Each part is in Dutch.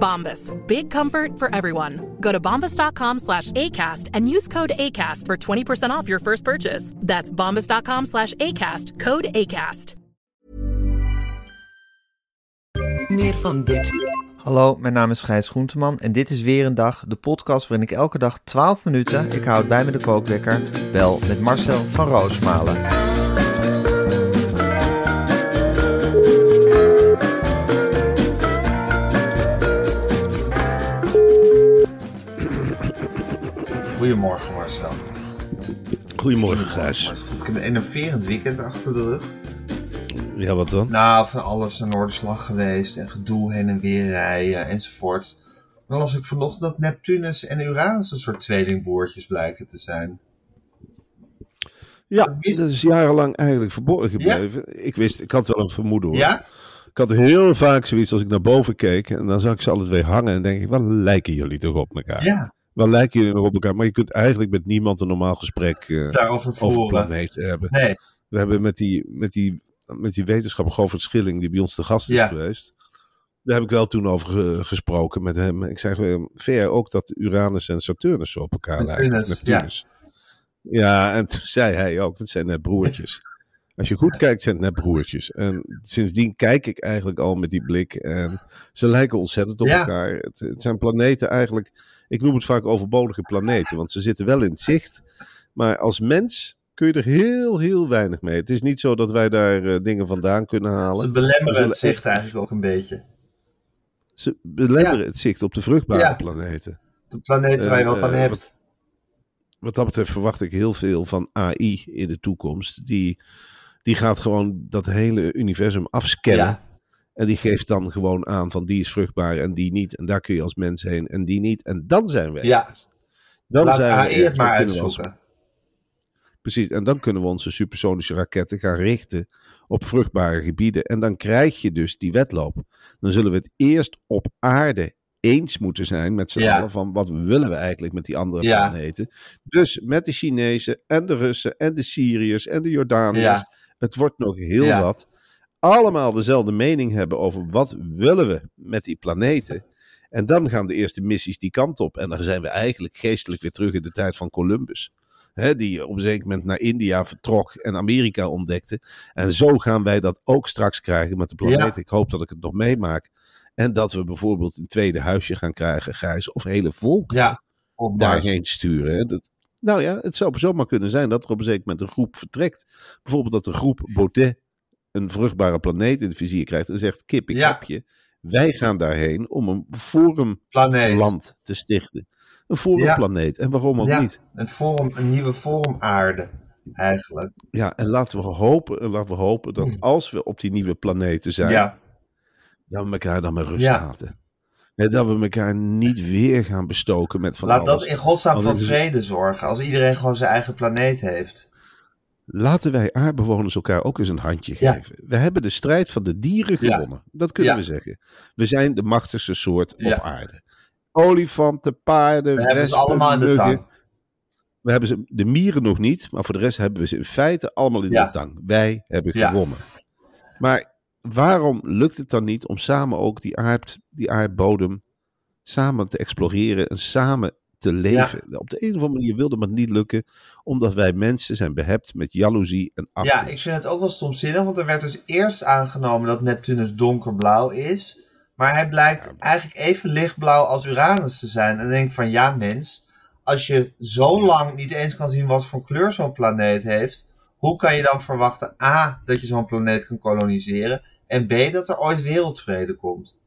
Bombas. Big comfort for everyone. Go to bombas.com slash ACAST and use code ACAST for 20% off your first purchase. That's bombas.com slash ACAST. Code ACAST. Meer van dit. Hallo, mijn naam is Gijs Groenteman en dit is weer een dag, de podcast waarin ik elke dag 12 minuten, ik houd bij me de kookwekker, bel met Marcel van Roosmalen. Goedemorgen, Gijs. Ik heb een enerverend weekend achter de rug. Ja, wat dan? Nou, van alles een Noorderslag geweest en gedoe heen en weer rijden enzovoort. Dan las ik vanochtend dat Neptunus en Uranus een soort tweelingbroertjes blijken te zijn. Ja, Dat wist- dat is jarenlang eigenlijk verborgen gebleven. Ik wist, ik had wel een vermoeden hoor. Ja? Ik had heel vaak zoiets als ik naar boven keek en dan zag ik ze alle twee hangen en denk ik, wat lijken jullie toch op elkaar? Ja, Wat lijken jullie nog op elkaar? Maar je kunt eigenlijk met niemand een normaal gesprek eh, daarover over voeren. hebben. Nee, We hebben met die, met die, met die wetenschapper Govert Schilling, die bij ons te gast is Ja. geweest. Daar heb ik wel toen over ge- gesproken met hem. Ik zeg, eh, jij ook dat Uranus en Saturnus op elkaar lijken? Neptunus, Neptunus. Ja. en toen zei hij ook, dat zijn net broertjes. Als je goed kijkt, zijn het net broertjes. En sindsdien kijk ik eigenlijk al met die blik. En ze lijken ontzettend op Ja. elkaar. Het, het zijn planeten eigenlijk, ik noem het vaak overbodige planeten. Want ze zitten wel in het zicht. Maar als mens kun je er heel, heel weinig mee. Het is niet zo dat wij daar eh, dingen vandaan kunnen halen. ze belemmeren het zicht echt- eigenlijk ook een beetje. Ze belemmeren Ja. het zicht op de vruchtbare Ja. planeten. De planeten waar je wat aan eh, hebt. Wat dat betreft verwacht ik heel veel van AI in de toekomst. Die, die gaat gewoon dat hele universum afscannen. Ja, En die geeft dan gewoon aan van die is vruchtbaar en die niet. En daar kun je als mens heen en die niet. En dan zijn we ja. ergens. Dan laat zijn we het maar als- uitzoeken. Precies, en dan kunnen we onze supersonische raketten gaan richten op vruchtbare gebieden. En dan krijg je dus die wedloop. Dan zullen we het eerst op aarde eens moeten zijn met z'n Ja. allen van wat willen we eigenlijk met die andere Ja. planeten. Dus met de Chinezen en de Russen en de Syriërs en de Jordaniërs. Ja. Het wordt nog heel wat. Allemaal dezelfde mening hebben over wat willen we met die planeten. En dan gaan de eerste missies die kant op. En dan zijn we eigenlijk geestelijk weer terug in de tijd van Columbus. Hè, die op een zeker moment naar India vertrok en Amerika ontdekte. En zo gaan wij dat ook straks krijgen met de planeten. Ja. Ik hoop dat ik het nog meemaak. En dat we bijvoorbeeld een tweede huisje gaan krijgen, Gijs. Of hele Ja, Mars. daarheen sturen. Hè. Dat, nou ja, het zou zomaar kunnen zijn dat er op een zeker moment een groep vertrekt. Bijvoorbeeld dat de groep Baudet een vruchtbare planeet in het vizier krijgt en zegt: Kip, ik Ja. heb je. Wij gaan daarheen om een forumland Planeet. te stichten. Een forumplaneet. En waarom ook Ja. niet? Een, vorm, een nieuwe vorm aarde, eigenlijk. Ja, en laten we hopen, en laten we hopen dat als we op die nieuwe planeten zijn, Hmm. Ja, dat we elkaar dan met rust Ja. laten. Dat we elkaar niet weer gaan bestoken met van laat alles. dat in godsnaam is- vrede zorgen. Als iedereen gewoon zijn eigen planeet heeft. Laten wij aardbewoners elkaar ook eens een handje Ja. geven. We hebben de strijd van de dieren Ja. gewonnen. Dat kunnen Ja. we zeggen. We zijn de machtigste soort op aarde. Olifanten, paarden, We hebben ze allemaal in de tang. We hebben ze, de mieren nog niet, maar voor de rest hebben we ze in feite allemaal in de tang. Wij hebben gewonnen. Maar waarom lukt het dan niet om samen ook die, aard, die aardbodem samen te exploreren en samen te leven? Op de een of andere manier wilde het niet lukken, omdat wij mensen zijn behept met jaloezie en afgunst. Ja, ik vind het ook wel stomzinnig, want er werd dus eerst aangenomen dat Neptunus donkerblauw is. Maar hij blijkt eigenlijk even lichtblauw als Uranus te zijn. En dan denk ik van ja, mens, als je zo lang niet eens kan zien wat voor kleur zo'n planeet heeft, hoe kan je dan verwachten A, dat je zo'n planeet kan koloniseren en B, dat er ooit wereldvrede komt?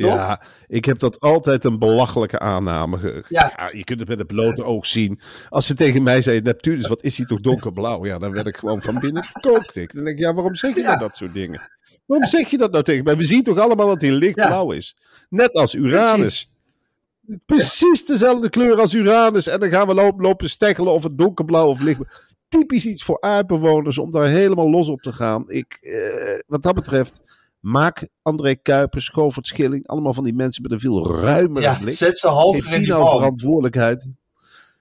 Toch? Ja, ik heb dat altijd een belachelijke aanname. Ja. Ja. je kunt het met het blote oog zien. Als ze tegen mij zeiden, Neptunus, wat is hij toch donkerblauw? Ja, dan werd ik gewoon van binnen gekookt. Ik. Dan denk ik, ja, waarom zeg je Ja. nou dat soort dingen? Waarom zeg je dat nou tegen mij? We zien toch allemaal dat hij lichtblauw is? Net als Uranus. Precies dezelfde kleur als Uranus. En dan gaan we lopen, lopen steggelen of het donkerblauw of lichtblauw. Typisch iets voor aardbewoners om daar helemaal los op te gaan. Ik, eh, wat dat betreft, maak André Kuipers, Govert Schilling, allemaal van die mensen met een veel ruimere Ja, blik. zet ze hoger in die nou verantwoordelijkheid.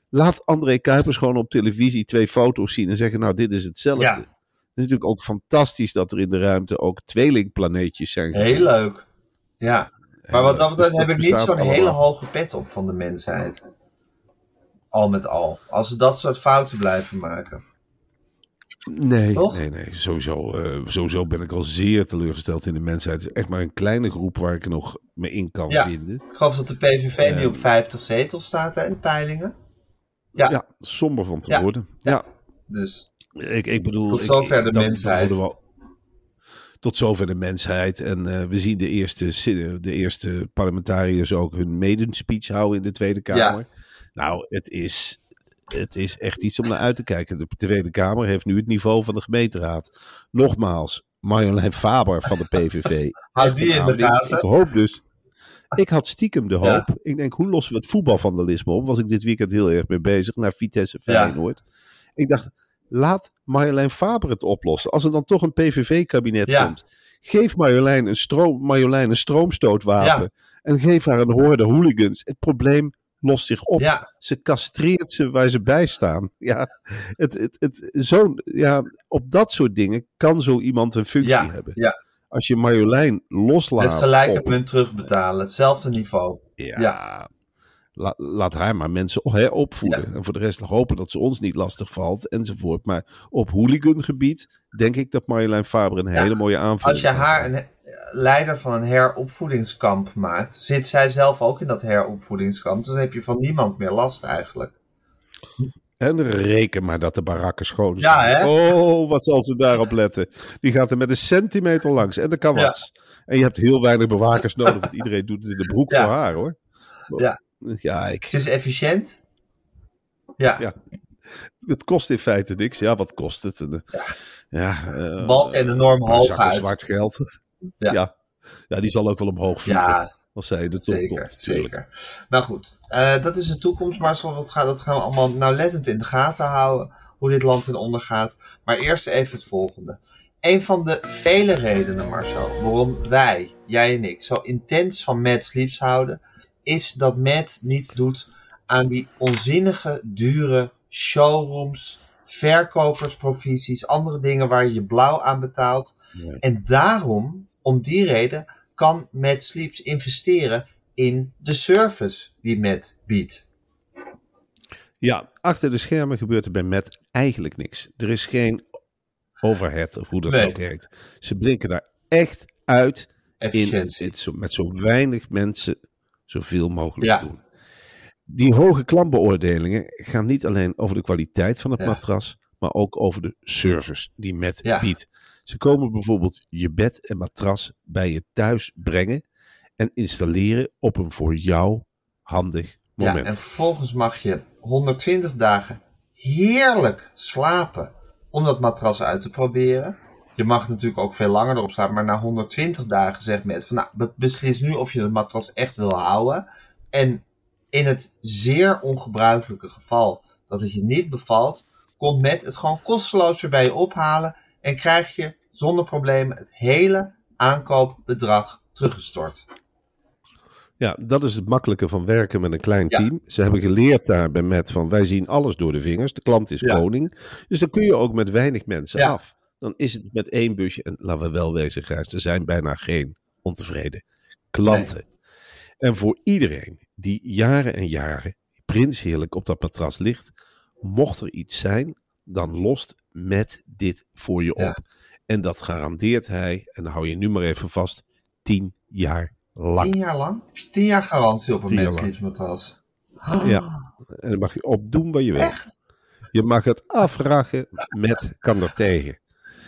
Laat André Kuipers gewoon op televisie twee foto's zien en zeggen, nou, dit is hetzelfde. Ja. Het is natuurlijk ook fantastisch dat er in de ruimte ook tweelingplaneetjes zijn. Heel leuk. Ja. Maar wat dat Dus betreft heb ik niet zo'n hele hoge pet op van de mensheid. Al met al. Als ze dat soort fouten blijven maken. Nee, Toch? nee, nee. Sowieso, eh, sowieso ben ik al zeer teleurgesteld in de mensheid. Het is echt maar een kleine groep waar ik nog me in kan Ja. vinden. Ik geloof dat de PVV nu Eh. op 50 zetels staat hè, in de peilingen. Ja. Ja, somber van te Ja. worden. Ja, Dus ik, ik bedoel... Tot zover ik- de mensheid. tot zover de mensheid. En eh, we zien de eerste, de eerste parlementariërs ook hun maiden speech houden in de Tweede Kamer. Nou, het is, het is echt iets om naar uit te kijken. De Tweede Kamer heeft nu het niveau van de gemeenteraad. Nogmaals, Marjolein Faber van de PVV. Houd die in de gaten. Ik hoop dus. Ik had stiekem de hoop. Ja. Ik denk, hoe lossen we het voetbalvandalisme op? Was ik dit weekend heel erg mee bezig. Naar Vitesse Ja. Feyenoord. Ik dacht, laat Marjolein Faber het oplossen. Als er dan toch een PVV-kabinet Ja. komt. Geef Marjolein een, stroom, Marjolein een stroomstootwapen. En geef haar een horde hooligans. Het probleem lost zich op. ja, Ze castreert ze waar ze bij staan. Ja, het, het, het, zo'n, ja, op dat soort dingen kan zo iemand een functie Ja, hebben. ja. Als je Marjolein loslaat. het gelijke op- punt terugbetalen. Hetzelfde niveau. Ja. Ja. La- laat haar maar mensen hè, opvoeden. En voor de rest hopen dat ze ons niet lastig valt enzovoort. Maar op hooligangebied denk ik dat Marjolein Faber een hele mooie aanvulling Als je haar een leider van een heropvoedingskamp maakt, zit zij zelf ook in dat heropvoedingskamp. Dus dan heb je van niemand meer last eigenlijk. En reken maar dat de barakken schoon Ja, zijn. Oh, wat zal ze daarop letten. Die gaat er met een centimeter langs. En dat kan Ja. wat. En je hebt heel weinig bewakers nodig. Want iedereen doet het in de broek Ja. voor haar hoor. Ja. Ja, ik, Het is efficiënt. Ja, Ja. het kost in feite niks. Ja, wat kost het? Een, ja, eh, balk en enorm hoog uit. zwart geld. Ja. Ja. ja. die zal ook wel omhoog vliegen. Ja, als zij de top zeker, komt. zeker. Nou goed, eh, dat is de toekomst, maar zoals gaat, dat gaan we allemaal nauwlettend in de gaten houden, hoe dit land in ondergaat. Maar eerst even het volgende. Een van de vele redenen, Marcel, waarom wij, jij en ik, zo intens van Mad Sleeps houden, is dat Mad niets doet aan die onzinnige, dure showrooms, verkopersprovisies, andere dingen waar je je blauw aan betaalt. Nee. En daarom, om die reden, kan Mad Sleeps investeren in de service die Mad biedt. Ja, achter de schermen gebeurt er bij Met eigenlijk niks. Er is geen overhead, of hoe dat Nee. ook heet. Ze blinken daar echt uit in het met zo weinig mensen zoveel mogelijk Ja. doen. Die hoge klantbeoordelingen gaan niet alleen over de kwaliteit van het Ja. matras, maar ook over de service die Met Ja. biedt. Ze komen bijvoorbeeld je bed en matras bij je thuis brengen en installeren op een voor jou handig Ja, moment. en vervolgens mag je 120 dagen heerlijk slapen om dat matras uit te proberen. Je mag natuurlijk ook veel langer erop slapen, maar na 120 dagen zegt Met van nou, be- beslis nu of je het matras echt wil houden. En in het zeer ongebruikelijke geval dat het je niet bevalt, komt Met het gewoon kosteloos weer bij je ophalen en krijg je zonder problemen het hele aankoopbedrag teruggestort. Ja, dat is het makkelijke van werken met een klein Ja. team. Ze hebben geleerd daar bij Met van wij zien alles door de vingers. De klant is Ja. koning. Dus dan kun je ook met weinig mensen Ja. af. Dan is het met één busje. En laten we wel wezen, Gijs, er zijn bijna geen ontevreden klanten. En voor iedereen die jaren en jaren prinsheerlijk op dat matras ligt, mocht er iets zijn, dan lost met dit voor je Ja. op. En dat garandeert hij, en dan hou je nu maar even vast, tien jaar lang. Tien jaar lang? Heb je tien jaar garantie op een Tien jaar Mad lang. Sleeps matras? Ja. En dan mag je op doen wat je wil. Echt? Je mag het afrachen met kan er tegen.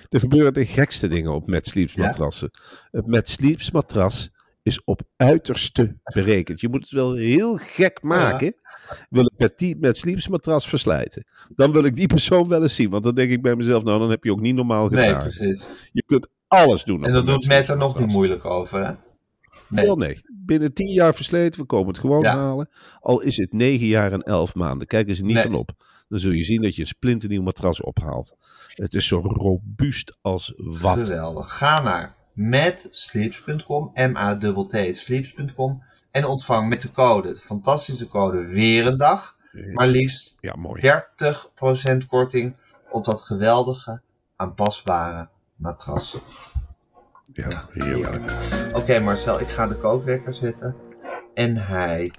Er gebeuren de gekste dingen op Met Sleeps matrassen. Het Met Sleeps matras is op uiterste berekend. Je moet het wel heel gek maken. Wil ik met die Met Sleeps matras verslijten. Dan wil ik die persoon wel eens zien. Want dan denk ik bij mezelf, nou dan heb je ook niet normaal gedaan. Nee, precies. Je kunt alles doen. En dat doet Matt er nog niet moeilijk over, hè? Wel nee. Binnen tien jaar versleten, we komen het gewoon Ja. halen. Al is het negen jaar en elf maanden. Kijk eens niet Nee. van op. Dan zul je zien dat je een splinternieuw matras ophaalt. Het is zo robuust als wat. Geweldig. Ga naar matsleeps.com, M-A-T-T sleeps.com en ontvang met de code, de fantastische code, weer een dag, maar liefst Ja, mooi. 30% korting op dat geweldige, aanpasbare matras. Ja, heerlijk. Oké Marcel, ik ga de kookwekker zetten. En hij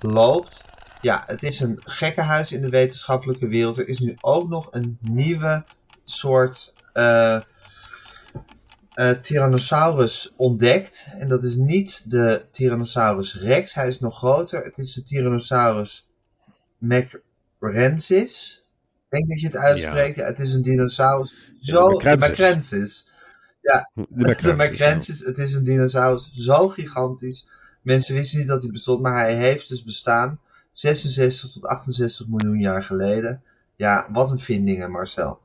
loopt. Ja, het is een gekkenhuis in de wetenschappelijke wereld. Er is nu ook nog een nieuwe soort eh, eh, Tyrannosaurus ontdekt. En dat is niet de Tyrannosaurus rex. Hij is nog groter. Het is de Tyrannosaurus macrensis. Ik denk dat je het uitspreekt. Ja. het is een dinosaurus. Ja, de Zo, Macrensis. macrensis. De De Macrensis, het is een dinosaurus zo gigantisch. Mensen wisten niet dat hij bestond, maar hij heeft dus bestaan. 66 tot 68 miljoen jaar geleden. Ja, wat een vindingen, Marcel.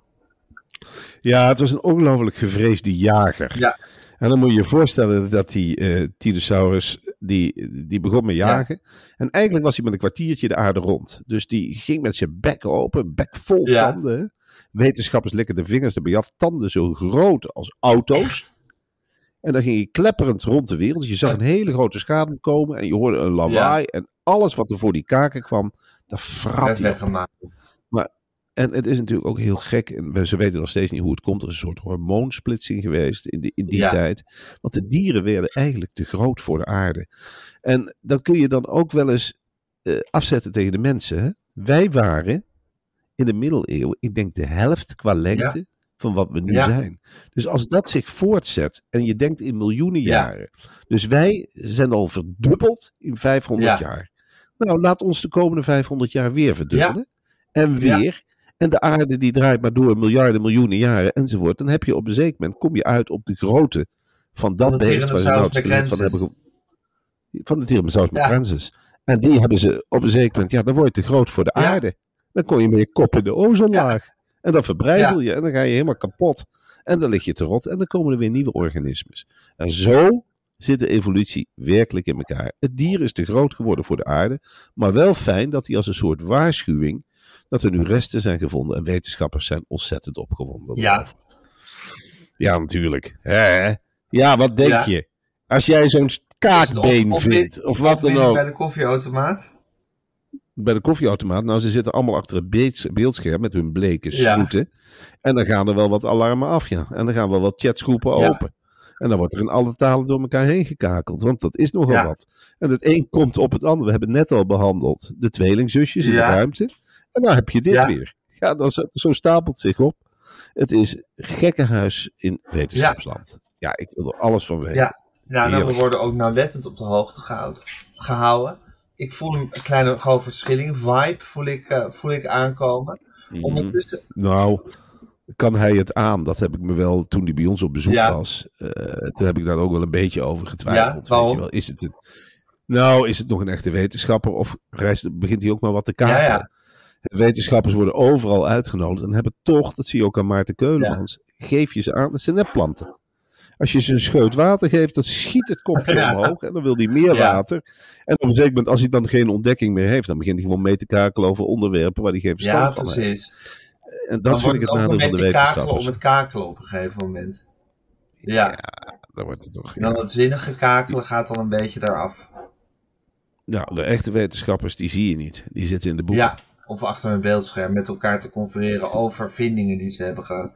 Ja, het was een ongelooflijk gevreesde jager. Ja. En dan moet je je voorstellen dat die eh Tyrannosaurus, die, die begon met jagen. En eigenlijk was hij met een kwartiertje de aarde rond. Dus die ging met zijn bek open, bek vol Ja. tanden. Wetenschappers likken de vingers erbij af. Tanden zo groot als auto's. En dan ging hij klepperend rond de wereld. Je zag een hele grote schade komen. En je hoorde een lawaai. En alles wat er voor die kaken kwam, dat frat Werd hij. En het is natuurlijk ook heel gek. En ze weten nog steeds niet hoe het komt. Er is een soort hormoonsplitsing geweest in die, in die Ja. tijd. Want de dieren werden eigenlijk te groot voor de aarde. En dat kun je dan ook wel eens eh, afzetten tegen de mensen. Hè? Wij waren in de middeleeuwen, ik denk de helft qua lengte van wat we nu Ja. zijn. Dus als dat zich voortzet en je denkt in miljoenen Ja. jaren. Dus wij zijn al verdubbeld in 500 Ja. jaar. Nou, laat ons de komende 500 jaar weer verdubbelen. En weer. En de aarde die draait maar door miljarden, miljoenen jaren enzovoort. Dan heb je op een zeker moment, kom je uit op de grootte van dat beest waar ze nou het van hebben Van de Tyrannosaurus Ja. En die hebben ze op een zeker moment, ja, dan word je te groot voor de Ja. aarde. Dan kom je met je kop in de ozonlaag. En dan verbrijzel je en dan ga je helemaal kapot. En dan lig je te rot en dan komen er weer nieuwe organismes. En zo zit de evolutie werkelijk in elkaar. Het dier is te groot geworden voor de aarde, maar wel fijn dat hij als een soort waarschuwing, dat er nu resten zijn gevonden en wetenschappers zijn ontzettend opgewonden. Ja. daarover. Ja, natuurlijk. Hè? Ja, wat denk Ja. je? Als jij zo'n kaakbeen of- of vindt, of wat dan ook, bij de koffieautomaat? bij de koffieautomaat. Nou, ze zitten allemaal achter het beeld- beeldscherm met hun bleke Ja. snoeten. En dan gaan er wel wat alarmen af, ja. En dan gaan wel wat chatsgroepen Ja. open. En dan wordt er in alle talen door elkaar heen gekakeld. Want dat is nogal Ja. wat. En het een komt op het ander. We hebben net al behandeld de tweelingzusjes in de ruimte. En dan heb je dit Ja. weer. Ja, dan, zo, zo stapelt zich op. Het is gekkenhuis in wetenschapsland. Ja, ik wil er alles van weten. Ja. Nou, nou, we worden ook nauwlettend op de hoogte gehouden. gehouden. Ik voel een kleine golfverschilling. Vibe voel ik, eh, voel ik aankomen. Mhm. Ondertussen, Nou, kan hij het aan? Dat heb ik me wel toen hij bij ons op bezoek Ja. was. eh, toen heb ik daar ook wel een beetje over getwijfeld. Ja? Weet je wel. Is het een, nou, is het nog een echte wetenschapper? Of reist, begint hij ook maar wat te? Ja, ja. Wetenschappers worden overal uitgenodigd en hebben toch, dat zie je ook aan Maarten Keulemans, geef je ze aan, dat zijn net planten. Als je ze een scheut water geeft, dan schiet het kopje Ja. omhoog en dan wil hij meer Ja. water. En op een zeker moment, als hij dan geen ontdekking meer heeft, dan begint hij gewoon mee te kakelen over onderwerpen waar hij geen verstand ja, van heeft. precies. En dat Dan vind ik het nadeel van de beetje kakelen wetenschappers. om het kakelen op een gegeven moment. Ja, Dan wordt het toch. en dan het zinnige kakelen gaat dan een beetje eraf. Nou, de echte wetenschappers, die zie je niet. Die zitten in de boeken. Ja, of achter een beeldscherm met elkaar te confereren over vindingen die ze hebben gedaan.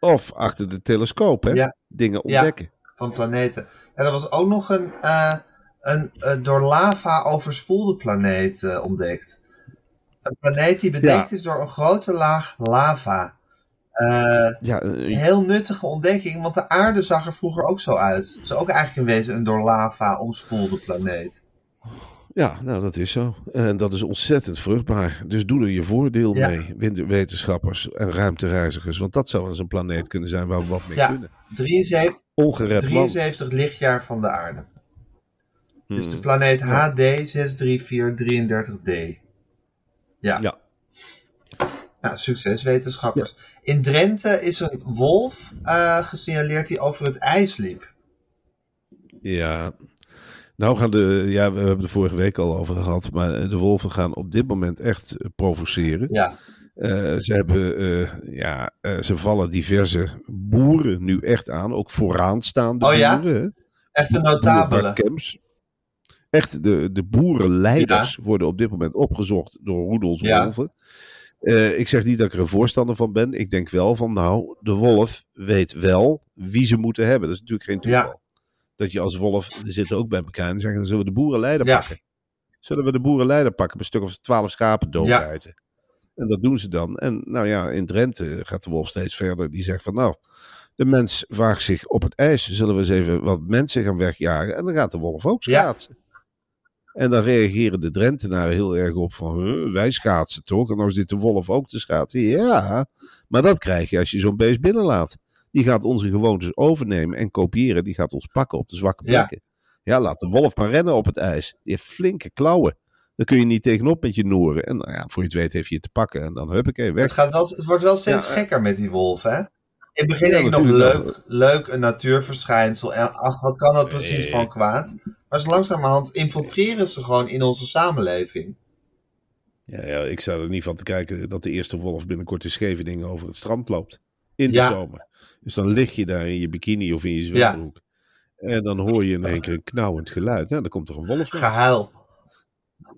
Of achter de telescoop, hè? Ja. Dingen Ja. ontdekken. van planeten. En er was ook nog een, eh, een door lava overspoelde planeet eh, ontdekt. Een planeet die bedekt Ja. is door een grote laag lava. Eh, Ja, een heel nuttige ontdekking, want de aarde zag er vroeger ook zo uit. Is ook eigenlijk in wezen een door lava omspoelde planeet. Ja, nou dat is zo. En dat is ontzettend vruchtbaar. Dus doe er je voordeel Ja. mee, wetenschappers en ruimtereizigers. Want dat zou eens een planeet kunnen zijn waar we wat mee Ja. kunnen. 73, Ongerept land. 73 lichtjaar van de aarde. Het is Hmm. de planeet HD 63433D. Ja. Ja. Nou, succes wetenschappers. In Drenthe is een wolf eh, gesignaleerd die over het ijs liep. Ja. Nou gaan de, ja, we hebben het er vorige week al over gehad, maar de wolven gaan op dit moment echt eh, provoceren. Ja, Eh, ze hebben, eh, ja, ze vallen diverse boeren nu echt aan, ook vooraanstaande Oh ja? boeren. echt een notabele. Echt, de, de boerenleiders worden op dit moment opgezocht door Roedels Ja. wolven. Eh, ik zeg niet dat ik er een voorstander van ben. Ik denk wel van, nou, de wolf weet wel wie ze moeten hebben. Dat is natuurlijk geen Ja. toeval. Dat je als wolf, zitten ook bij elkaar en zeggen, dan zullen we de boerenleider Ja. pakken. Zullen we de boerenleider pakken, een stuk of twaalf schapen doodrijten. En dat doen ze dan. En nou ja, in Drenthe gaat de wolf steeds verder. Die zegt van, nou, de mens waagt zich op het ijs. Zullen we eens even wat mensen gaan wegjagen? En dan gaat de wolf ook Ja. schaatsen. En dan reageren de Drentenaren heel erg op van, "Huh, wij schaatsen toch? En dan is dit de wolf ook te schaatsen. Ja, maar dat krijg je als je zo'n beest binnenlaat. Die gaat onze gewoontes overnemen en kopiëren. Die gaat ons pakken op de zwakke plekken. Ja, laat de wolf maar rennen op het ijs. Die heeft flinke klauwen. Daar kun je niet tegenop met je noeren. En nou ja, voor je het weet heeft je het te pakken. En dan huppakee, Het, weg. gaat wel, het wordt wel steeds Ja, eh. gekker met die wolven, hè? In het begin Ja, denk je nog leuk, leuk, een natuurverschijnsel. En ach, wat kan dat precies Nee. van kwaad? Maar zo langzamerhand infiltreren ze gewoon in onze samenleving. Ja, ja, ik zou er niet van te kijken dat de eerste wolf binnenkort in Scheveningen over het strand loopt. In de Ja. zomer. Dus dan lig je daar in je bikini of in je zwembroek. En dan hoor je in één keer een knauwend geluid. Ja, dan komt er een wolf. Gehuil.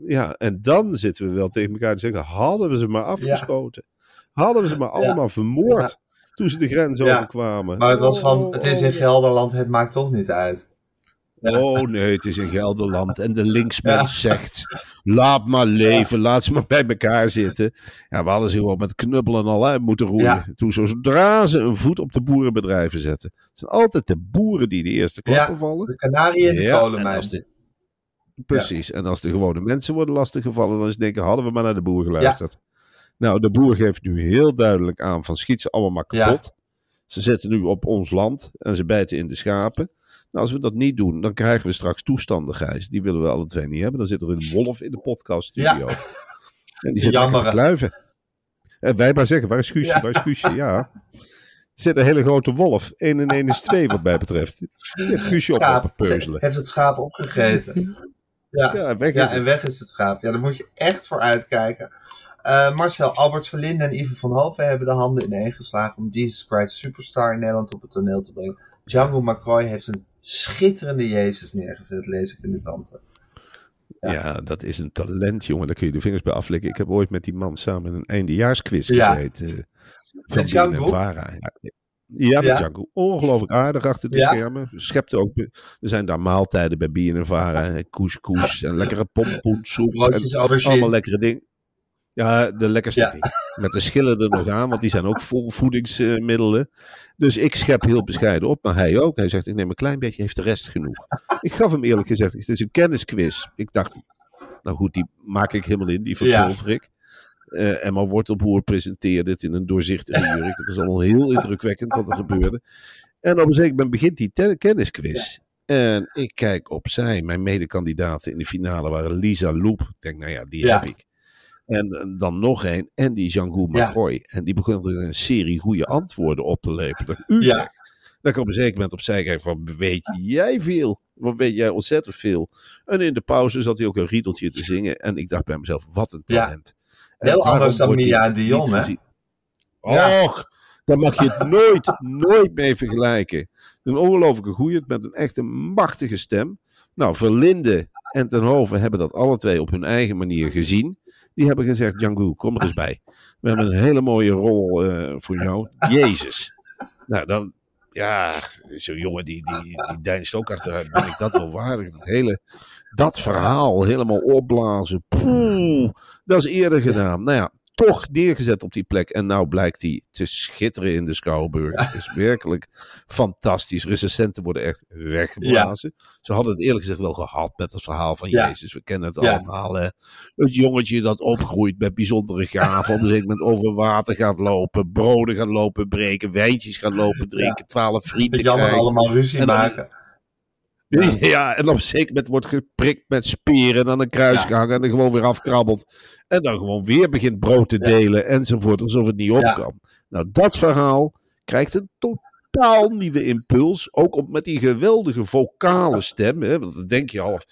Ja, en dan zitten we wel tegen elkaar te zeggen: hadden we ze maar afgeschoten. Hadden we ze maar allemaal vermoord. Toen ze de grens Ja. overkwamen. Maar het was van, het is in Gelderland, het maakt toch niet uit. Oh nee, het is in Gelderland. En de linksmens zegt: laat maar leven, laat ze maar bij elkaar zitten. Ja, we hadden ze gewoon met knuppelen al uit moeten roeien. Ja. Toen zodra ze een voet op de boerenbedrijven zetten. Het zijn altijd de boeren die de eerste klappen Ja, vallen. De Canarië en de Ja, en kolenmijn. als de- Precies. En als de gewone mensen worden lastiggevallen, dan is het denken, hadden we maar naar de boer geluisterd. Nou, de boer geeft nu heel duidelijk aan van schiet ze allemaal maar Ja. kapot. Ze zitten nu op ons land en ze bijten in de schapen. Nou, als we dat niet doen, dan krijgen we straks toestanden, Gijs. Die willen we alle twee niet hebben. Dan zit er een wolf in de podcaststudio. Ja. En die zit lekker te kluiven. En wij maar zeggen, waar is Guusje, Ja. waar is Guusje? Ja. Er zit een hele grote wolf. 1 en 1 is 2 wat mij betreft. Heeft Guusje op lopen peuzelen. Heeft het schaap opgegeten. Ja, Ja, weg ja het. en weg is het schaap. Ja, daar moet je echt voor uitkijken. Eh, Marcel, Albert Verlinde en Ivan van Hoven hebben de handen ineen geslagen om Jesus Christ Superstar in Nederland op het toneel te brengen. Django McCoy heeft een schitterende Jezus neergezet, lees ik in de kranten. Ja. dat is een talent, jongen. Daar kun je de vingers bij aflikken. Ik heb ooit met die man samen een eindejaarsquiz Ja. gezeten. eh, van Met Django? Vara. Ja, ja, met. Django. Ongelooflijk aardig achter de schermen. Schept ook. Er zijn daar maaltijden bij BNN Vara. hè. Couscous en lekkere pompoensoep. En allemaal lekkere dingen. Ja, de lekkerste Ja. ding. Met de schillen er nog aan, want die zijn ook vol voedingsmiddelen. Dus ik schep heel bescheiden op, maar hij ook. Hij zegt, ik neem een klein beetje, heeft de rest genoeg. Ik gaf hem eerlijk gezegd, het is een kennisquiz. Ik dacht, nou goed, die maak ik helemaal in, die verpulver ik. Eh, Emma Wortelboer presenteerde het in een doorzichtige jurk. Het is allemaal heel indrukwekkend wat er gebeurde. En op een zeker moment begint die kennisquiz. En ik kijk opzij. Mijn medekandidaten in de finale waren Lisa Loep. Ik denk, nou ja, die Ja. heb ik. En eh, dan nog een. En die Django Ja. McCoy. En die begon er een serie goede antwoorden op te lepelen. U Ja. zegt. Dat ik op een zeker moment opzij kijk van, weet jij veel? Wat weet jij ontzettend veel? En in de pauze zat hij ook een riedeltje te zingen. En ik dacht bij mezelf, wat een Ja. talent. En Heel anders dan Mia Dion, hè? Ja. Och, daar mag je het nooit, nooit mee vergelijken. Een ongelooflijke goeie met een echte machtige stem. Nou, Verlinde en Ten Hoven hebben dat alle twee op hun eigen manier gezien. Die hebben gezegd, Django, kom er eens bij. We hebben een hele mooie rol eh, voor jou. Jezus. Nou, dan, ja, zo'n jongen die, die, die deinst ook achteruit. Ben ik dat wel waardig? Dat hele, dat verhaal helemaal opblazen. Poeh, dat is eerder gedaan. Nou ja, toch neergezet op die plek. En nou blijkt hij te schitteren in de Schouwburg. Het is werkelijk fantastisch. Recensenten worden echt weggeblazen. Ze hadden het eerlijk gezegd wel gehad met het verhaal van Ja. Jezus. We kennen het allemaal. Hè? Het jongetje dat opgroeit met bijzondere gaven. Op een gegeven moment over water gaat lopen. Broden gaan lopen breken. Wijntjes gaan lopen drinken. Twaalf vrienden krijgt. allemaal ruzie En dan- maken. Ja. en op zeker moment wordt geprikt met speren en aan een kruis gehangen en dan gewoon weer afkrabbelt. En dan gewoon weer begint brood te delen enzovoort, alsof het niet op kan. Nou, dat verhaal krijgt een totaal nieuwe impuls. Ook op, met die geweldige vocale stem. Hè, want dan denk je half.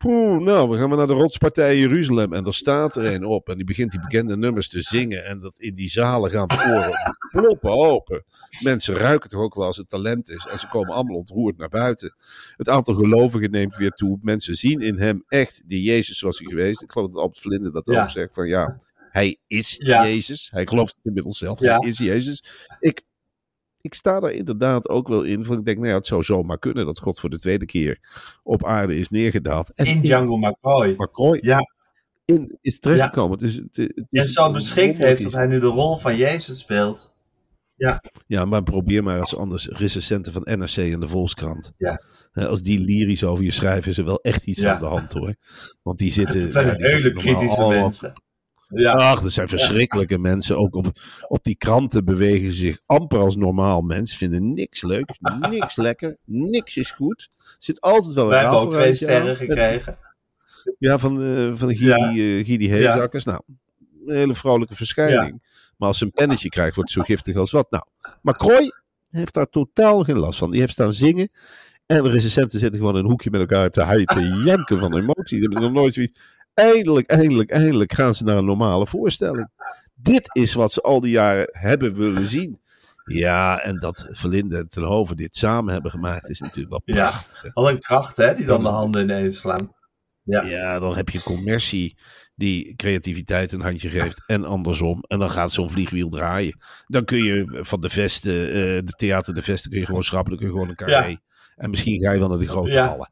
Poeh, nou, we gaan maar naar de rotspartij Jeruzalem. En daar staat er een op. En die begint die bekende nummers te zingen. En dat in die zalen gaan de oren ploppen open. Mensen ruiken toch ook wel als het talent is. En ze komen allemaal ontroerd naar buiten. Het aantal gelovigen neemt weer toe. Mensen zien in hem echt die Jezus zoals hij geweest. Ik geloof dat Albert Verlinde dat Ja. ook zegt. Van ja, hij is Ja. Jezus. Hij gelooft het inmiddels zelf. Ja. Hij is Jezus. Ik, ik sta daar inderdaad ook wel in. Van ik denk, nou ja, het zou zomaar kunnen dat God voor de tweede keer op aarde is neergedaald. En In Django McCoy. McCoy Ja. in is terechtgekomen. Het is, het, het is En zo beschikt heeft dat hij nu de rol van Jezus speelt. Ja, maar probeer maar eens anders. Recensenten van NRC en de Volkskrant. Ja. Als die lyrisch over je schrijven, is er wel echt iets Ja. aan de hand hoor. Want die zitten. Het zijn ja, hele kritische mensen. Ja. Ach, er zijn verschrikkelijke mensen. Ook op, op die kranten bewegen ze zich amper als normaal mens. Vinden niks leuk, niks lekker, niks is goed. Zit altijd wel een Wij hebben ook twee aan. sterren gekregen. Ja, van, eh van Gidi, eh, Gidi Heezakkers. Nou, een hele vrolijke verschijning. Maar als ze een pennetje krijgt, wordt het zo giftig als wat. Nou, maar Krooi heeft daar totaal geen last van. Die heeft staan zingen. En de recensenten zitten gewoon in een hoekje met elkaar te, huilen, te janken van emotie. Die hebben nog nooit zoiets. Eindelijk, eindelijk, eindelijk gaan ze naar een normale voorstelling. Dit is wat ze al die jaren hebben willen zien. Ja, en dat Verlinde en Tenhoven dit samen hebben gemaakt is natuurlijk wel prachtig. Al een kracht, hè, die dan de handen ineens slaan. Ja. Ja, dan heb je commercie die creativiteit een handje geeft en andersom. En dan gaat zo'n vliegwiel draaien. Dan kun je van de vesten, eh, de theater de vesten kun je gewoon schrappen. Dan kun je gewoon een carré. En misschien ga je wel naar de grote Ja. hallen.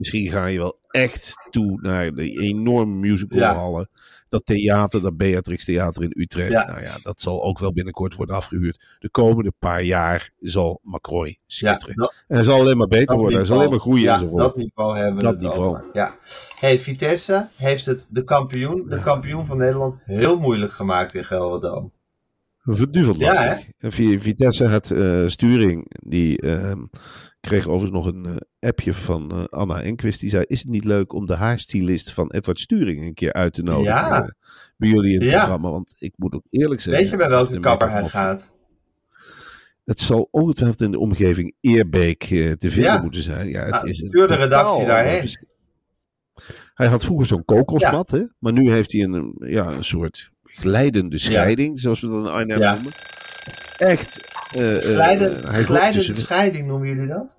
Misschien ga je wel echt toe naar de enorme musicalhallen. Dat theater, dat Beatrix Theater in Utrecht. Ja. Nou ja, dat zal ook wel binnenkort worden afgehuurd. De komende paar jaar zal Macroy Ja, schitteren. dat, En hij zal alleen maar beter worden. Hij zal alleen maar groeien ja, in dat niveau hebben we Dat niveau. over. Ja. Hey, Vitesse heeft het de kampioen, de kampioen van Nederland heel moeilijk gemaakt in Gelredome. Verduveld Ja, lastig. En via Vitesse had eh, Sturing, die ehm, kreeg overigens nog een eh, appje van eh, Anna Enquist. Die zei, is het niet leuk om de haarstylist van Edward Sturing een keer uit te nodigen Ja. eh, bij jullie in het Ja. programma? Want ik moet ook eerlijk zeggen... Weet je bij welke kapper hij gaat? Het zal ongetwijfeld in de omgeving Eerbeek te vinden Ja. moeten zijn. Ja, het Ah, is een stuur de redactie daarheen. vers- Hij had vroeger zo'n kokosmat, hè? maar nu heeft hij een, ja, een soort glijdende scheiding, zoals we dat in Arnhem noemen. Echt. Eh, eh, Glijden, glijdende tussen- scheiding noemen jullie dat?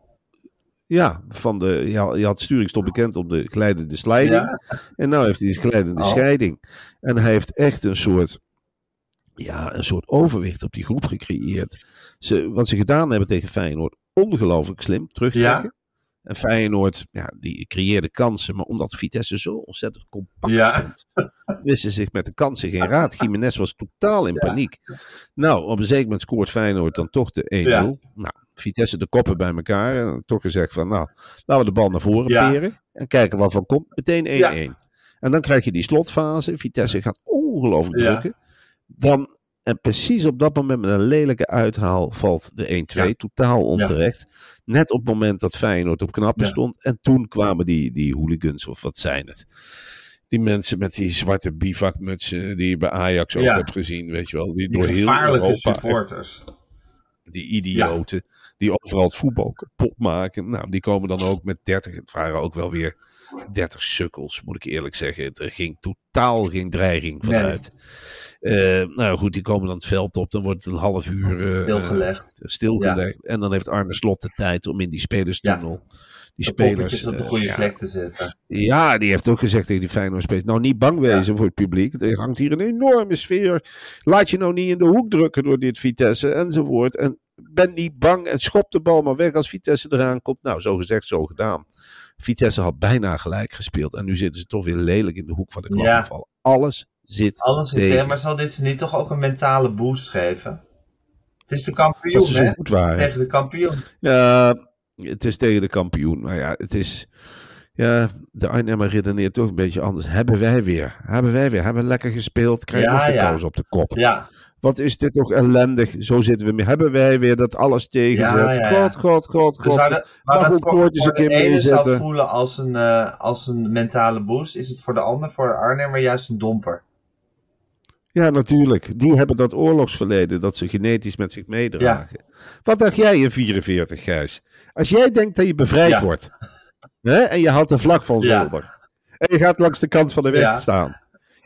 Ja, van de, ja, je had Sturing stond bekend om de glijdende sliding. Ja. En nu heeft hij die glijdende Oh. scheiding. En hij heeft echt een soort, ja, een soort overwicht op die groep gecreëerd. Ze, wat ze gedaan hebben tegen Feyenoord, ongelooflijk slim terugtrekken. En Feyenoord, ja, die creëerde kansen. Maar omdat Vitesse zo ontzettend compact Ja. stond, wisten ze zich met de kansen geen raad. Jiménez was totaal in Ja. paniek. Nou, op een zeker moment scoort Feyenoord dan toch de 1-0. Ja. Nou, Vitesse de koppen bij elkaar. En toch gezegd van, nou, laten we de bal naar voren peren. En kijken wat van komt. Meteen 1-1. En dan krijg je die slotfase. Vitesse gaat ongelooflijk drukken. Dan, en precies op dat moment met een lelijke uithaal valt de 1-2. Ja. Totaal onterecht. Net op het moment dat Feyenoord op knappen Ja. stond. En toen kwamen die, die hooligans, of wat zijn het? Die mensen met die zwarte bivakmutsen die je bij Ajax ook Ja. hebt gezien, weet je wel. Die, Die door heel gevaarlijke Europa echt supporters. die idioten die overal het voetbal kapot maken. Nou, die komen dan ook met 30. Het waren ook wel weer 30 sukkels, moet ik eerlijk zeggen. Er ging totaal geen dreiging Nee. Eh, nou goed, die komen dan het veld op. Dan wordt het een half uur eh, Stilgelegd. eh, stilgelegd. En dan heeft Arne Slot de tijd om in die spelerstunnel. Die De spelers. op de goede ja, plek te zetten. ja, die heeft ook gezegd tegen die Feyenoord spelers. Nou, niet bang wezen voor het publiek. Er hangt hier een enorme sfeer. Laat je nou niet in de hoek drukken door dit Vitesse enzovoort. En ben niet bang en schop de bal maar weg als Vitesse eraan komt. Nou, zo gezegd, zo gedaan. Vitesse had bijna gelijk gespeeld. En nu zitten ze toch weer lelijk in de hoek van de klappenval. Alles zit Alles zit tegen. maar zal dit ze niet toch ook een mentale boost geven? Het is de Dat kampioen, hè? Tegen de kampioen. Ja, het is tegen de kampioen. Maar ja, het is... Ja, de Arnhemmer redeneert toch een beetje anders. Hebben wij weer. Hebben wij weer. Hebben we lekker gespeeld. Krijgen Ja, de ja. kous op de kop. Ja, Wat is dit toch ellendig. Zo zitten we mee. Hebben wij weer dat alles tegenzet. Ja, ja, ja. God, god, god, dus god. waar, de, waar Mag het ook voor, voor een de ene zou voelen als een, eh, als een mentale boost, is het voor de ander, voor de Arnhemmer, juist een domper. Ja, natuurlijk. Die hebben dat oorlogsverleden dat ze genetisch met zich meedragen. Wat dacht jij in 44, Gijs? Als jij denkt dat je bevrijd Ja. wordt. Hè, en je haalt de vlag van zolder. En je gaat langs de kant van de weg staan.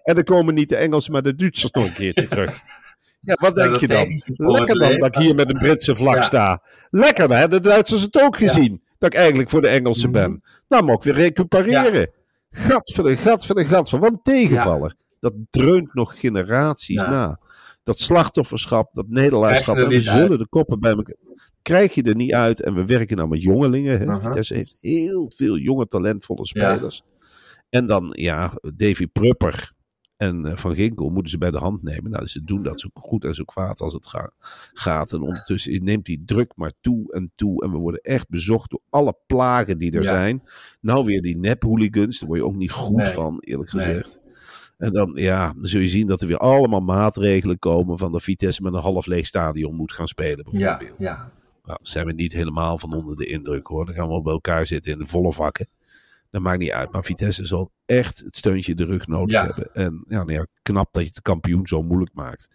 En dan komen niet de Engelsen, maar de Duitsers nog een keertje terug. Ja, wat denk je dan? Lekker dan dat ik hier met een Britse vlag sta. Lekker, dan hebben de Duitsers het ook gezien. Dat ik eigenlijk voor de Engelsen Mhm. ben. Nou moet ik weer recupereren. Gat voor de gat voor de gat van. Wat een tegenvaller. Dat dreunt nog generaties Ja. na. Dat slachtofferschap, dat nederlaagschap. Krijg En we zullen de koppen bij elkaar. Krijg je er niet uit. En we werken nou met jongelingen. Hè? Vitesse heeft heel veel jonge, talentvolle Ja. spelers. En dan, ja, Davy Prupper en eh, Van Ginkel moeten ze bij de hand nemen. Nou, ze doen dat zo goed en zo kwaad als het ga- gaat. En ondertussen neemt die druk maar toe en toe. En we worden echt bezocht door alle plagen die er Ja. zijn. Nou weer die nep-hooligans. Daar word je ook niet goed Nee. van, eerlijk Nee. gezegd. En dan, ja, dan zul je zien dat er weer allemaal maatregelen komen van dat Vitesse met een half leeg stadion moet gaan spelen, Ja, bijvoorbeeld. ja. Nou, zijn we niet helemaal van onder de indruk hoor. Dan gaan we bij elkaar zitten in de volle vakken. Dat maakt niet uit. Maar Vitesse zal echt het steuntje de rug nodig Ja. hebben. En ja, nou ja, knap dat je de kampioen zo moeilijk maakt.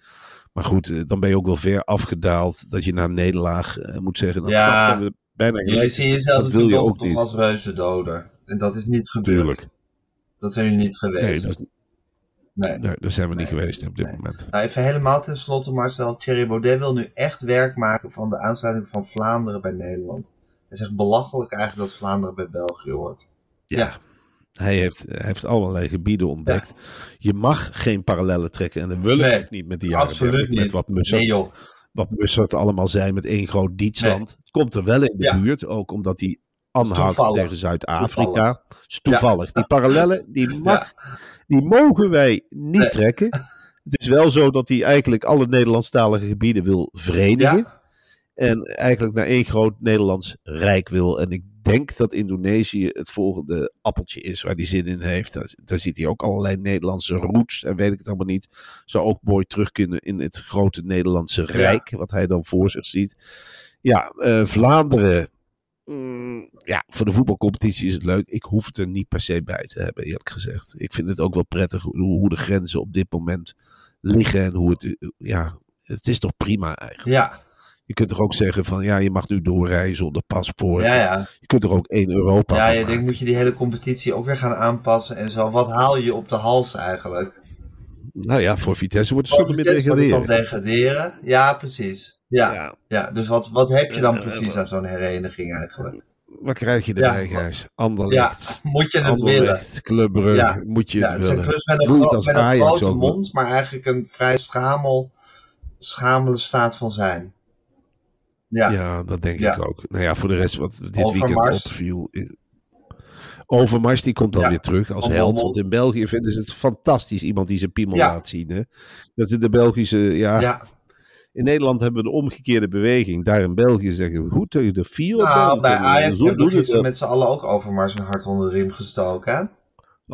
Maar goed, eh, dan ben je ook wel ver afgedaald dat je na een nederlaag eh, moet zeggen. Nou, Ja. we bijna Jullie zien jezelf Dat wil je natuurlijk ook toch niet. als reuzendoder. En dat is niet gebeurd. Tuurlijk. Dat zijn jullie niet Nee, geweest. dat, Nee. daar, daar zijn we niet geweest op dit Nee. moment. Nou, even helemaal tenslotte, Marcel. Thierry Baudet wil nu echt werk maken van de aansluiting van Vlaanderen bij Nederland. Hij zegt belachelijk eigenlijk dat Vlaanderen bij België hoort. Ja. Ja. Hij heeft, hij heeft allerlei gebieden ontdekt. Je mag geen parallellen trekken. En dat we Nee, ook niet met die jaren Absoluut 30, niet. Met wat Mussert, Nee joh. wat Mussert allemaal zei met één groot Dietsland. Het komt er wel in de Ja. buurt. Ook omdat hij aanhoudt tegen Zuid-Afrika. Toevallig. Is toevallig. Die parallellen, die, mag, die mogen wij niet Nee. trekken. Het is wel zo dat hij eigenlijk alle Nederlandstalige gebieden wil verenigen. Ja, En eigenlijk naar één groot Nederlands rijk wil. En ik denk dat Indonesië het volgende appeltje is waar hij zin in heeft. Daar, daar ziet hij ook allerlei Nederlandse roots. En weet ik het allemaal niet. Zou ook mooi terug kunnen in het grote Nederlandse rijk. Wat hij dan voor zich ziet. Ja, eh, Vlaanderen. Mm, ja, voor de voetbalcompetitie is het leuk. Ik hoef het er niet per se bij te hebben, eerlijk gezegd. Ik vind het ook wel prettig hoe, hoe de grenzen op dit moment liggen. En hoe het, ja, het is toch prima eigenlijk. ja, Je kunt toch ook zeggen van ja, je mag nu doorrijden zonder paspoort. ja, ja. Je kunt er ook één Europa Ja, je denkt, moet je die hele competitie ook weer gaan aanpassen en zo. Wat haal je op de hals eigenlijk? Nou ja, voor Vitesse wordt het zonder meer degraderen. degraderen? Ja, precies. Ja, ja. Ja. dus wat, wat heb je dan Eh, precies eh, aan zo'n hereniging eigenlijk? Wat krijg je Ja. erbij, Gijs? Ja, Anderlecht. moet je het willen? Anderlecht, Club Brugge. Ja. Moet je Ja, het het willen. met een, gro- met een grote mond, maar eigenlijk een vrij schamel, schamele staat van zijn. Ja, Ja, dat denk Ja. ik ook. Nou ja, voor de rest wat dit Overmars. weekend opviel... Is... Overmars die komt dan Ja. weer terug als held. Want in België vinden ze het fantastisch iemand die zijn piemel Ja. laat zien. Hè? Dat is de Belgische... Ja, ja. In Nederland hebben we de omgekeerde beweging. Daar in België zeggen we goed dat je de vier Nou, bij En, Ajax hebben we het. met z'n allen ook Overmars een hart onder de riem gestoken, hè?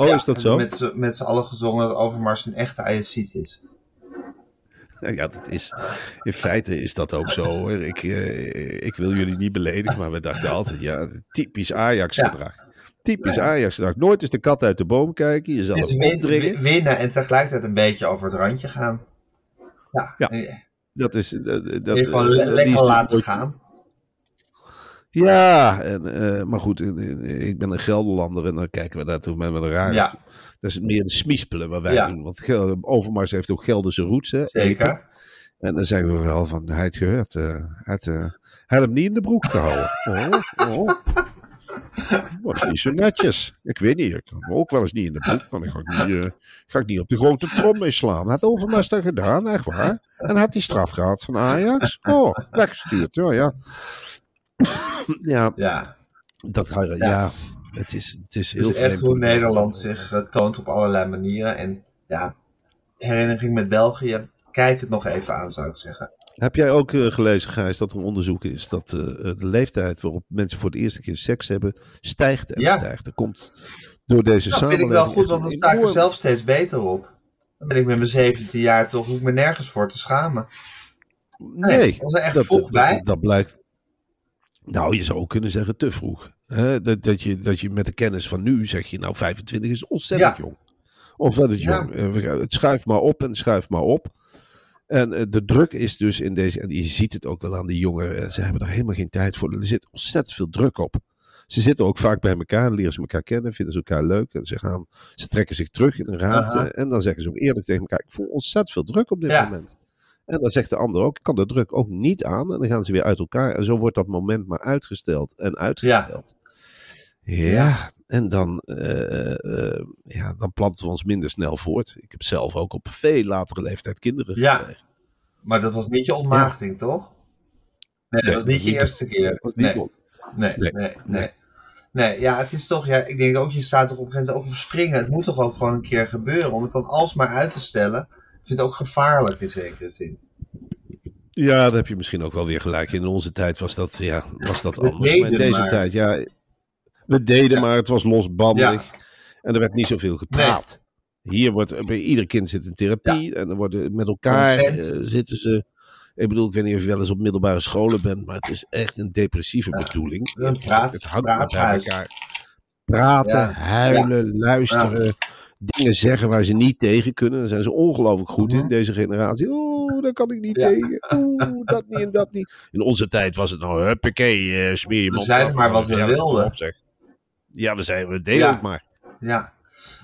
Oh, Ja, is dat zo? Met, z'n- met z'n allen gezongen dat Overmars een echte Ajaxiet is. Ja, dat is, in feite is dat ook zo hoor. Ik, eh, ik wil jullie niet beledigen, maar we dachten altijd, ja, typisch Ajax-gedrag. Typisch Ajax-gedrag. Nooit eens de kat uit de boom kijken, jezelf Het is win- opdringen. win- winnen en tegelijkertijd een beetje over het randje gaan. Ja, Ja, Dat is... Dat, dat, je gewoon eh, lekker is laten gaan. Ja, en, eh, maar goed, eh, eh, ik ben een Gelderlander en dan kijken we daar toch met, met een raar. Ja. Dat is meer de smispelen wat wij Ja. doen. Want Overmars heeft ook Gelderse roots, hè? Zeker. En dan zeggen we wel van, hij had gehoord. eh, hij, had, eh, hij had hem niet in de broek gehouden. Oh, oh. Is niet zo netjes. Ik weet niet, ik hem ook wel eens niet in de broek. Maar dan ga ik niet, eh, ga ik niet op de grote trom mee slaan. Had Overmars dat gedaan, echt waar. En had hij straf gehad van Ajax. Oh, weggestuurd. Ja, ja. Ja, Ja, dat, ja. ja het is, het is heel het is echt hoe Nederland zich eh, toont op allerlei manieren. En ja, herinnering met België. Kijk het nog even aan, zou ik zeggen. Heb jij ook eh, gelezen, Gijs, dat er een onderzoek is dat eh, de leeftijd waarop mensen voor de eerste keer seks hebben, stijgt en Ja. stijgt. Er komt door deze Dat vind samenleving... ik wel goed, want dan sta ik er zelf steeds beter op. Dan ben ik met mijn 17 jaar toch, hoef ik me nergens voor te schamen. Nee, Nee, was er echt vroeg bij? Dat, dat blijkt. Nou, je zou ook kunnen zeggen te vroeg. Hè? Dat, dat, je, dat je met de kennis van nu zeg je, nou 25 is ontzettend Ja. jong. Ontzettend Ja. jong. Eh, Het schuift maar op en schuift maar op. En eh, de druk is dus in deze, en je ziet het ook wel aan de jongeren, eh, ze hebben er helemaal geen tijd voor. Er zit ontzettend veel druk op. Ze zitten ook vaak bij elkaar, leren ze elkaar kennen, vinden ze elkaar leuk. En ze, gaan, ze trekken zich terug in een ruimte. Aha. En dan zeggen ze ook eerlijk tegen elkaar: Ik voel ontzettend veel druk op dit Ja. moment. En dan zegt de ander ook: Ik kan de druk ook niet aan. En dan gaan ze weer uit elkaar. En zo wordt dat moment maar uitgesteld en uitgesteld. Ja, en dan, eh, eh, ja, dan planten we ons minder snel voort. Ik heb zelf ook op veel latere leeftijd kinderen Ja. gekregen. Maar dat was niet je ontmaagding, toch? Nee, dat Nee, was niet je eerste keer. Dat was niet nee. Nee, nee, Nee. nee, nee. ja, het is toch, ja, ik denk ook, je staat er op een gegeven moment ook op springen. Het moet toch ook gewoon een keer gebeuren. Om het dan alsmaar uit te stellen, ik vind het ook gevaarlijk in zekere zin. Ja, daar heb je misschien ook wel weer gelijk. In onze tijd was dat, ja, was dat anders. Maar in deze maar. tijd, ja, we deden Ja. maar. Het was losbandig. Ja. En er werd niet zoveel gepraat. Hier wordt, bij ieder kind zit in therapie. En dan worden met elkaar eh, zitten ze. Ik bedoel, ik weet niet of je wel eens op middelbare scholen bent, maar het is echt een depressieve bedoeling. Een praat- het hangt bij elkaar. Praten, huilen, luisteren. Dingen zeggen waar ze niet tegen kunnen. Daar zijn ze ongelooflijk goed in, Mhm. deze generatie. Oeh, daar kan ik niet Ja. tegen. Oeh, dat niet en dat niet. In onze tijd was het nou, huppakee, eh, smeer je We af, maar wat we wilden. op. Ja, we zeiden, we deden Ja. het maar. Ja,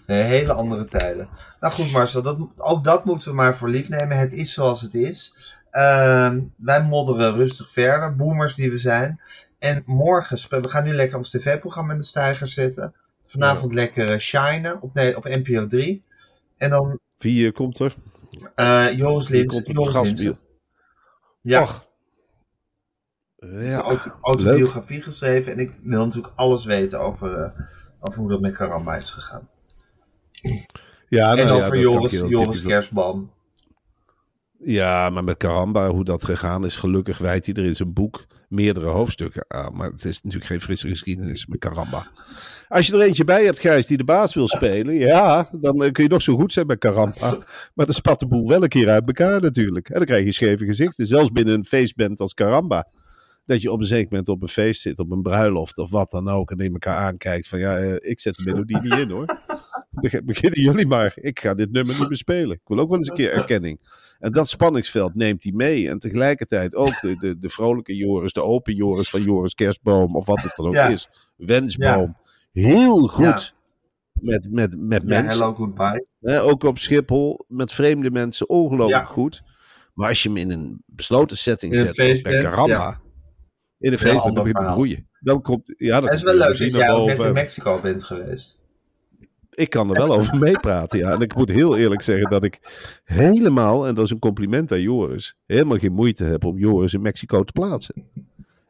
nee, hele andere tijden. Nou goed Marcel, dat, ook dat moeten we maar voor lief nemen. Het is zoals het is. Ehm, wij modderen rustig verder, boomers die we zijn. En morgen, we gaan nu lekker ons tv-programma in de stijger zetten. Vanavond lekker eh, shinen op, nee, op NPO 3. En dan Wie eh, komt er? eh Joris er Joris gastbiel? Ja, Och. Ja, auto- autobiografie geschreven. En ik wil natuurlijk alles weten over, eh, over hoe dat met Karamba is gegaan. ja en nou over Joris, Joris Kerstman. Ja, maar met Karamba, hoe dat gegaan is, gelukkig wijt hij er in zijn boek meerdere hoofdstukken aan. Maar het is natuurlijk geen frisse geschiedenis met Karamba. Als je er eentje bij hebt, Gijs, die de baas wil spelen, ja, dan eh, kun je nog zo goed zijn met Karamba. Maar dan spat de boel wel een keer uit elkaar natuurlijk. En dan krijg je scheve gezichten, zelfs binnen een feestband als Karamba. Dat je op een zeker moment op een feest zit, op een bruiloft of wat dan ook. En in elkaar aankijkt van ja, eh, ik zet de melodie niet in hoor. Beg- Beginnen jullie maar. Ik ga dit nummer niet meer spelen. Ik wil ook wel eens een keer erkenning. En dat spanningsveld neemt hij mee. En tegelijkertijd ook de, de, de vrolijke Joris, de open Joris van Joris Kerstboom of wat het dan ook Ja. is. Wensboom. Heel goed met, met, met Ja, mensen. hello, goodbye. Ook op Schiphol, met vreemde mensen, ongelooflijk goed. Maar als je hem in een besloten setting In een zet, bij Karamba. In feestband, dan ander begint verhaal. broeien. Dan komt, ja, dan Het is komt wel de leuk dat jij ook net in Mexico bent geweest. Ik kan er wel over meepraten, ja. En ik moet heel eerlijk zeggen dat ik helemaal, en dat is een compliment aan Joris, helemaal geen moeite heb om Joris in Mexico te plaatsen.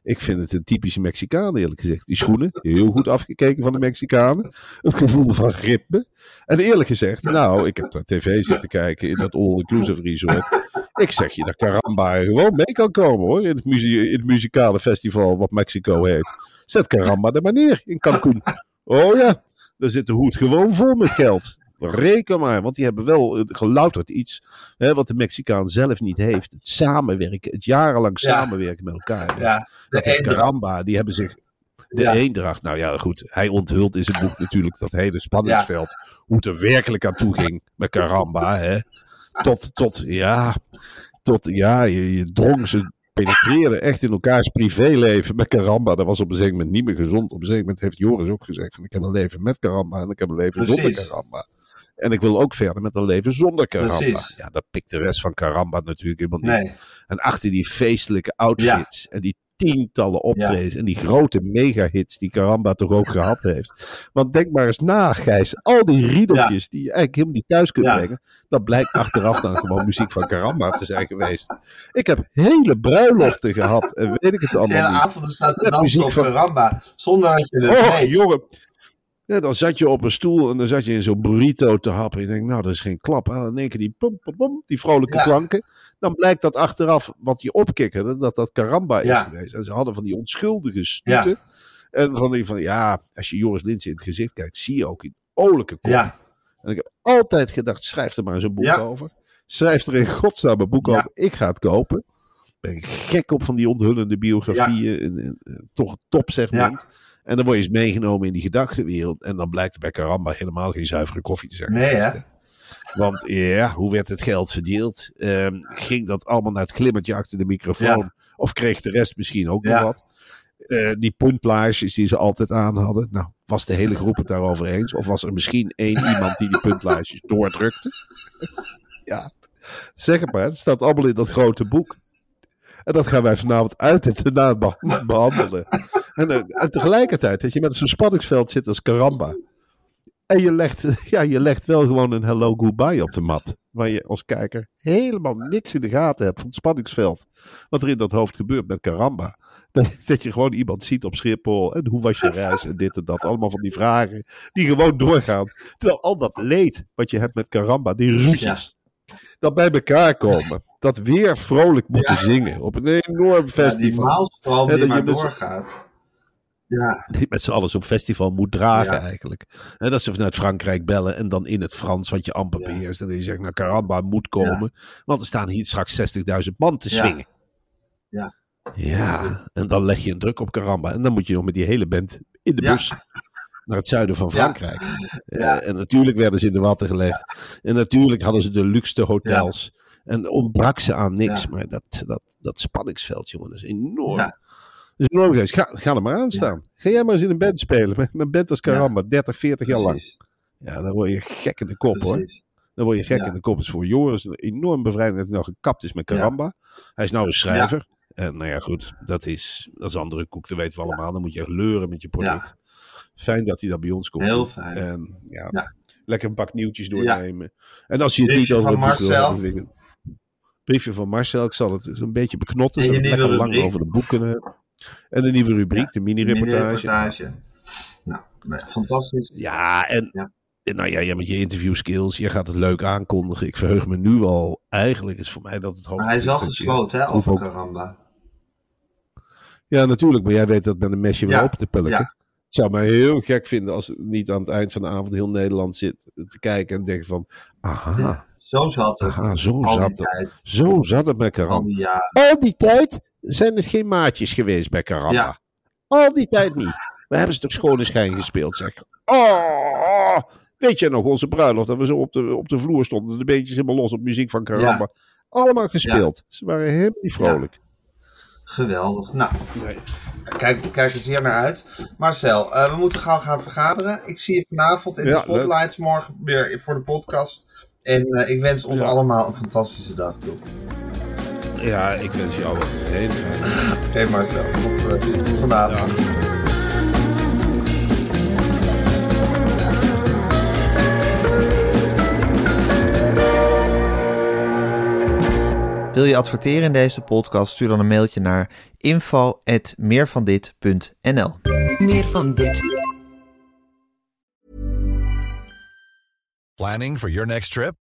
Ik vind het een typische Mexicaan, eerlijk gezegd. Die schoenen, heel goed afgekeken van de Mexicanen. Het gevoel van ritme. En eerlijk gezegd, nou, ik heb daar tv zitten kijken in dat all-inclusive resort. Ik zeg je dat Caramba gewoon mee kan komen hoor. In het, muzie- in het muzikale festival wat Mexico heet. Zet Caramba er maar neer in Cancun. Oh ja, daar zit de hoed gewoon vol met geld. Reken maar, want die hebben wel gelouterd iets hè, wat de Mexicaan zelf niet heeft. Het samenwerken, het jarenlang Ja. samenwerken met elkaar. Ja, de dat heeft. Caramba, die hebben zich... De Ja. eendracht, nou ja, goed. Hij onthult in zijn boek natuurlijk dat hele spanningsveld. Hoe het er werkelijk aan toe ging met Caramba. Hè. Tot, tot, ja, tot, ja, je, je drong ze penetreerden echt in elkaars privéleven met Caramba. Dat was op een zeker moment niet meer gezond. Op een zeker moment heeft Joris ook gezegd van ik heb een leven met Caramba en ik heb een leven zonder. Caramba. En ik wil ook verder met een leven zonder. Precies. Ja, dat pikt de rest van Caramba natuurlijk helemaal niet. Nee, En achter die feestelijke outfits en die tientallen optredens en die grote megahits die Caramba toch ook gehad heeft. Want denk maar eens na, Gijs. Al die riedeltjes die je eigenlijk helemaal niet thuis kunt brengen. Dat blijkt achteraf dan gewoon muziek van Caramba te zijn geweest. Ik heb hele bruiloften gehad en weet ik het de hele allemaal niet. avond staat te Met dansen op van- Karamba, zonder dat je het Oh, weet. jongen. Ja, dan zat je op een stoel en dan zat je in zo'n burrito te happen. En je denkt, nou, dat is geen klap. En in één keer die pom, pom, pom, die vrolijke Ja. klanken. Dan blijkt dat achteraf wat je opkikkerde, dat dat karamba is Ja. geweest. En ze hadden van die onschuldige stuten. En van die van, ja, als je Joris Linsen in het gezicht kijkt, zie je ook een olijke kop. En ik heb altijd gedacht, schrijf er maar eens een boek over. Schrijf er in godsnaam een boek over. Ik ga het kopen. Ben ik gek op van die onthullende biografieën. En, en, en toch een topsegment. En dan word je eens meegenomen in die gedachtenwereld. En dan blijkt bij Karamba helemaal geen zuivere koffie te zijn. Nee, hè? Want ja, hoe werd het geld verdeeld? Ehm, ging dat allemaal naar het glimmertje achter de microfoon? Ja. Of kreeg de rest misschien ook nog wat? Eh, die puntlages die ze altijd aan hadden. Nou, was de hele groep het daarover eens? Of was er misschien één iemand die die puntlages doordrukte? ja, zeg het maar. Het staat allemaal in dat grote boek. En dat gaan wij vanavond uit en te na beha- behandelen. En, eh, en tegelijkertijd dat je met zo'n spanningsveld zit als Karamba. En je legt, ja, je legt wel gewoon een hello goodbye op de mat. Waar je als kijker helemaal niks in de gaten hebt van het spanningsveld. Wat er in dat hoofd gebeurt met Karamba. Dat, dat je gewoon iemand ziet op Schiphol. En hoe was je reis en dit en dat. Allemaal van die vragen die gewoon doorgaan. Terwijl al dat leed wat je hebt met Karamba, die ruzies. Dat bij elkaar komen. Dat weer vrolijk moeten zingen op een enorm ja die festival. maalstroom Ja, die dat je maar doorgaat. Ja, die met z'n allen zo'n festival moet dragen Ja. eigenlijk. En dat ze vanuit Frankrijk bellen en dan in het Frans wat je amper beheerst. En dan je zegt, nou Caramba moet komen. Want er staan hier straks 60.000 man te swingen. Ja. Ja, en dan leg je een druk op Caramba. En dan moet je nog met die hele band in de bus naar het zuiden van. Frankrijk. Eh, en natuurlijk werden ze in de watten gelegd. En natuurlijk hadden ze de luxe hotels. En ontbrak ze aan niks. Maar dat, dat, dat spanningsveld, jongen, dat is enorm. Dat enorm geweest. Ga, ga er maar aan staan. Ga jij maar eens in een band spelen. Met een band als Caramba, 30, 40 jaar lang. Ja, dan word je gek in de kop hoor. precies. Dan word je gek in de kop. Het is voor Joris een enorm bevrijding dat hij nou gekapt is met Caramba. Hij is nou een schrijver. En nou ja, goed, dat is, dat is andere koek, dat weten we allemaal. Dan moet je leuren met je product. Fijn dat hij dat bij ons komt. Heel fijn. En ja, lekker een pak nieuwtjes doornemen. En als je het niet over Marcel. Briefje van Marcel, ik zal het een beetje beknotten. En je zodat we lekker lang over de boek kunnen hebben. En een nieuwe rubriek, de mini-reportage. Mini-reportage. Nou, nee, fantastisch. Ja, en Ja. nou ja, ja, met je interview skills, je gaat het leuk aankondigen. Ik verheug me nu al. Eigenlijk is voor mij dat het Maar hij is wel gesloten, hè, over Caramba. Ja, natuurlijk, maar jij weet dat met een mesje weer Ja, open te pellen. ja. Het zou mij heel gek vinden als het niet aan het eind van de avond heel Nederland zit te kijken en denkt van, aha, Ja, Zo zat het. aha, zo zat het. tijd. Zo zat het met Al Karamba. die. Al die tijd zijn het geen maatjes geweest bij Karamba. Ja. Al die tijd niet. We hebben ze toch schone schijn gespeeld, zeg. Oh, weet je nog, onze bruiloft, dat we zo op de, op de vloer stonden, de beentjes helemaal los op muziek van Karamba. Allemaal gespeeld. Ze waren helemaal niet vrolijk. Geweldig. Nou, kijk, kijk er zeer naar uit. Marcel, eh, we moeten gauw gaan vergaderen. Ik zie je vanavond in de Spotlights, morgen weer voor de podcast. En eh, ik wens ons Ja. allemaal een fantastische dag toe. Ja, ik wens jou een hele fijne Oké Marcel, tot, eh, tot vanavond. Wil je adverteren in deze podcast? Stuur dan een mailtje naar info@meervandit.nl. Meer van dit. Planning for your next trip?